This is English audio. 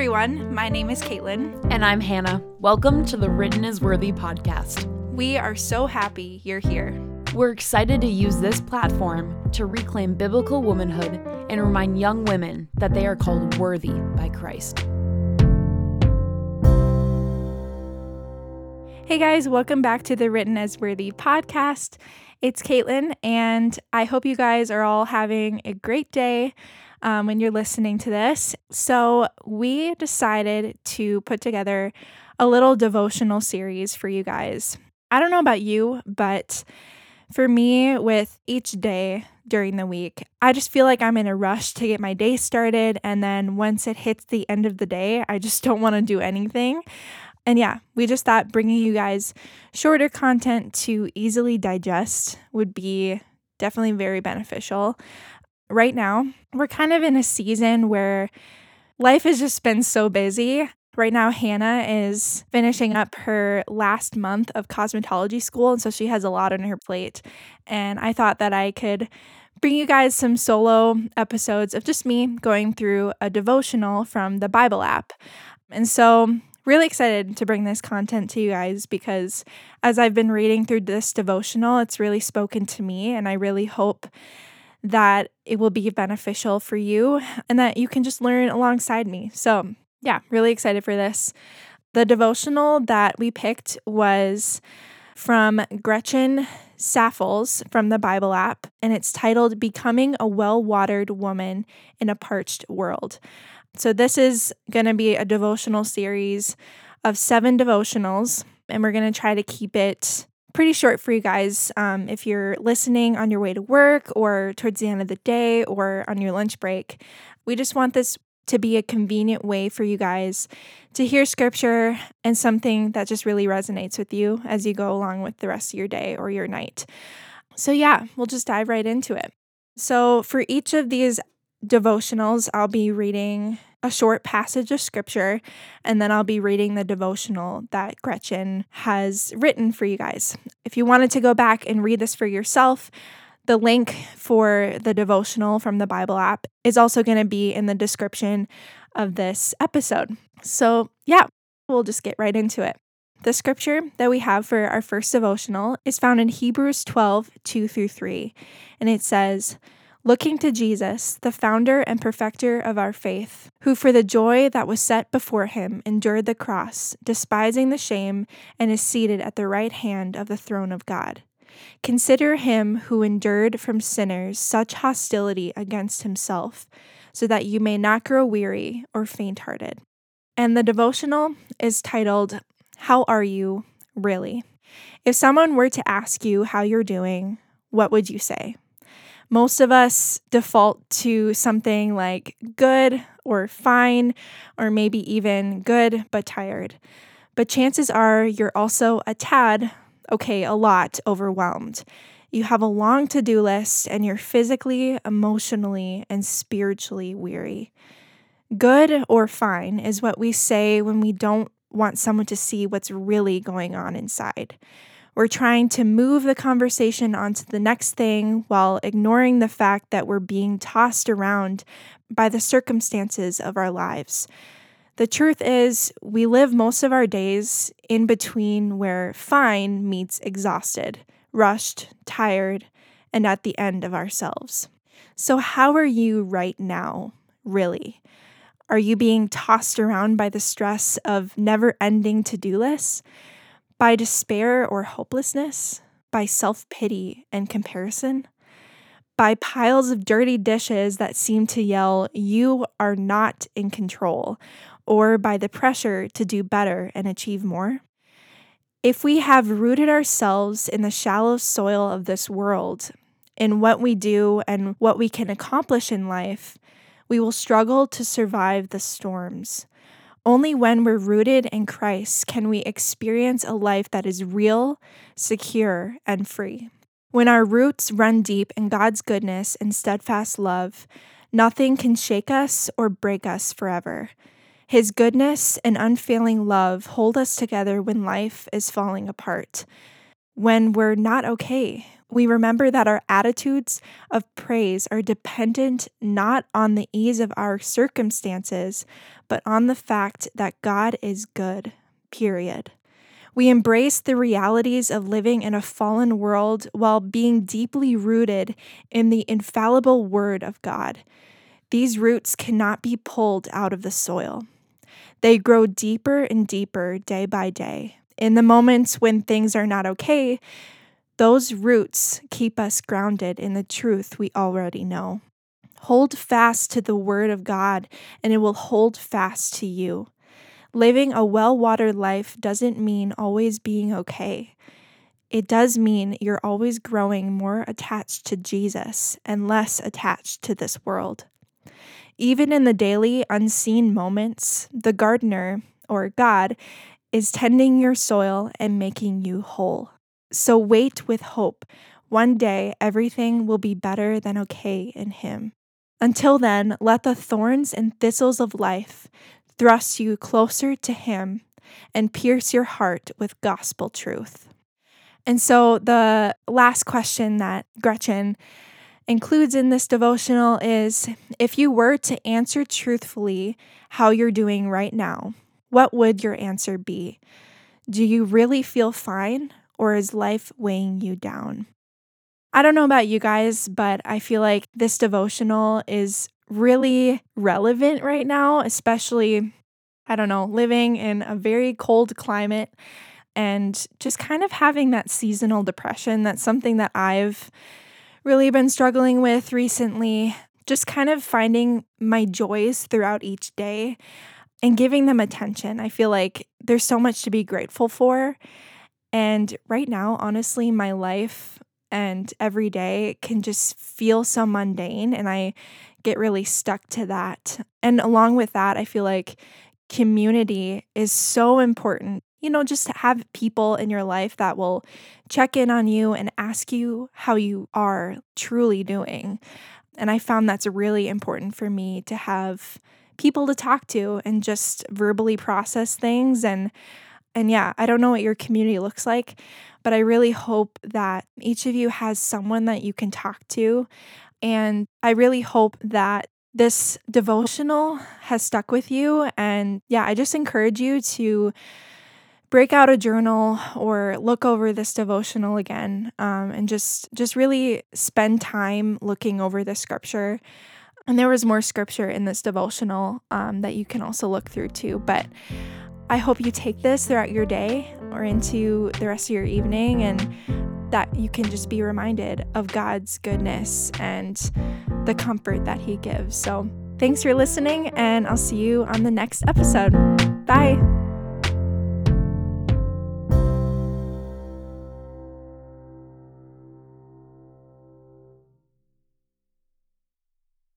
everyone. My name is Caitlin. And I'm Hannah. Welcome to the Written is Worthy podcast. We are so happy you're here. We're excited to use this platform to reclaim biblical womanhood and remind young women that they are called worthy by Christ. Hey guys, welcome back to the Written as Worthy podcast. It's Caitlin, and I hope you guys are all having a great day um, when you're listening to this. So, we decided to put together a little devotional series for you guys. I don't know about you, but for me, with each day during the week, I just feel like I'm in a rush to get my day started. And then once it hits the end of the day, I just don't want to do anything. And yeah, we just thought bringing you guys shorter content to easily digest would be definitely very beneficial right now, we're kind of in a season where life has just been so busy. Right now, Hannah is finishing up her last month of cosmetology school, and so she has a lot on her plate. And I thought that I could bring you guys some solo episodes of just me going through a devotional from the Bible app. And so, really excited to bring this content to you guys because as I've been reading through this devotional, it's really spoken to me, and I really hope that it will be beneficial for you and that you can just learn alongside me. So, yeah, really excited for this. The devotional that we picked was from Gretchen Saffles from the Bible app, and it's titled Becoming a Well Watered Woman in a Parched World. So, this is going to be a devotional series of seven devotionals, and we're going to try to keep it pretty short for you guys um, if you're listening on your way to work or towards the end of the day or on your lunch break. We just want this to be a convenient way for you guys to hear scripture and something that just really resonates with you as you go along with the rest of your day or your night. So, yeah, we'll just dive right into it. So, for each of these devotionals, I'll be reading a short passage of scripture, and then I'll be reading the devotional that Gretchen has written for you guys. If you wanted to go back and read this for yourself, the link for the devotional from the Bible app is also going to be in the description of this episode. So, yeah, we'll just get right into it. The scripture that we have for our first devotional is found in Hebrews 12 2 through 3, and it says, looking to Jesus, the founder and perfecter of our faith, who for the joy that was set before him endured the cross, despising the shame, and is seated at the right hand of the throne of God. Consider him who endured from sinners such hostility against himself, so that you may not grow weary or faint hearted. And the devotional is titled, How Are You Really? If someone were to ask you how you're doing, what would you say? Most of us default to something like good or fine, or maybe even good but tired. But chances are you're also a tad, okay, a lot overwhelmed. You have a long to do list and you're physically, emotionally, and spiritually weary. Good or fine is what we say when we don't want someone to see what's really going on inside. We're trying to move the conversation onto the next thing while ignoring the fact that we're being tossed around by the circumstances of our lives. The truth is, we live most of our days in between where fine meets exhausted, rushed, tired, and at the end of ourselves. So, how are you right now, really? Are you being tossed around by the stress of never ending to do lists? By despair or hopelessness, by self pity and comparison, by piles of dirty dishes that seem to yell, You are not in control, or by the pressure to do better and achieve more. If we have rooted ourselves in the shallow soil of this world, in what we do and what we can accomplish in life, we will struggle to survive the storms. Only when we're rooted in Christ can we experience a life that is real, secure, and free. When our roots run deep in God's goodness and steadfast love, nothing can shake us or break us forever. His goodness and unfailing love hold us together when life is falling apart. When we're not okay, we remember that our attitudes of praise are dependent not on the ease of our circumstances, but on the fact that God is good, period. We embrace the realities of living in a fallen world while being deeply rooted in the infallible Word of God. These roots cannot be pulled out of the soil. They grow deeper and deeper day by day. In the moments when things are not okay, those roots keep us grounded in the truth we already know. Hold fast to the Word of God, and it will hold fast to you. Living a well watered life doesn't mean always being okay. It does mean you're always growing more attached to Jesus and less attached to this world. Even in the daily unseen moments, the gardener, or God, is tending your soil and making you whole. So wait with hope. One day, everything will be better than okay in Him. Until then, let the thorns and thistles of life thrust you closer to Him and pierce your heart with gospel truth. And so, the last question that Gretchen includes in this devotional is if you were to answer truthfully how you're doing right now, what would your answer be? Do you really feel fine? Or is life weighing you down? I don't know about you guys, but I feel like this devotional is really relevant right now, especially, I don't know, living in a very cold climate and just kind of having that seasonal depression. That's something that I've really been struggling with recently. Just kind of finding my joys throughout each day and giving them attention. I feel like there's so much to be grateful for. And right now, honestly, my life and every day can just feel so mundane and I get really stuck to that. And along with that, I feel like community is so important. You know, just to have people in your life that will check in on you and ask you how you are truly doing. And I found that's really important for me to have people to talk to and just verbally process things and and yeah, I don't know what your community looks like, but I really hope that each of you has someone that you can talk to. And I really hope that this devotional has stuck with you. And yeah, I just encourage you to break out a journal or look over this devotional again um, and just just really spend time looking over the scripture and there was more scripture in this devotional um, that you can also look through too but I hope you take this throughout your day or into the rest of your evening and that you can just be reminded of God's goodness and the comfort that He gives. So, thanks for listening, and I'll see you on the next episode. Bye.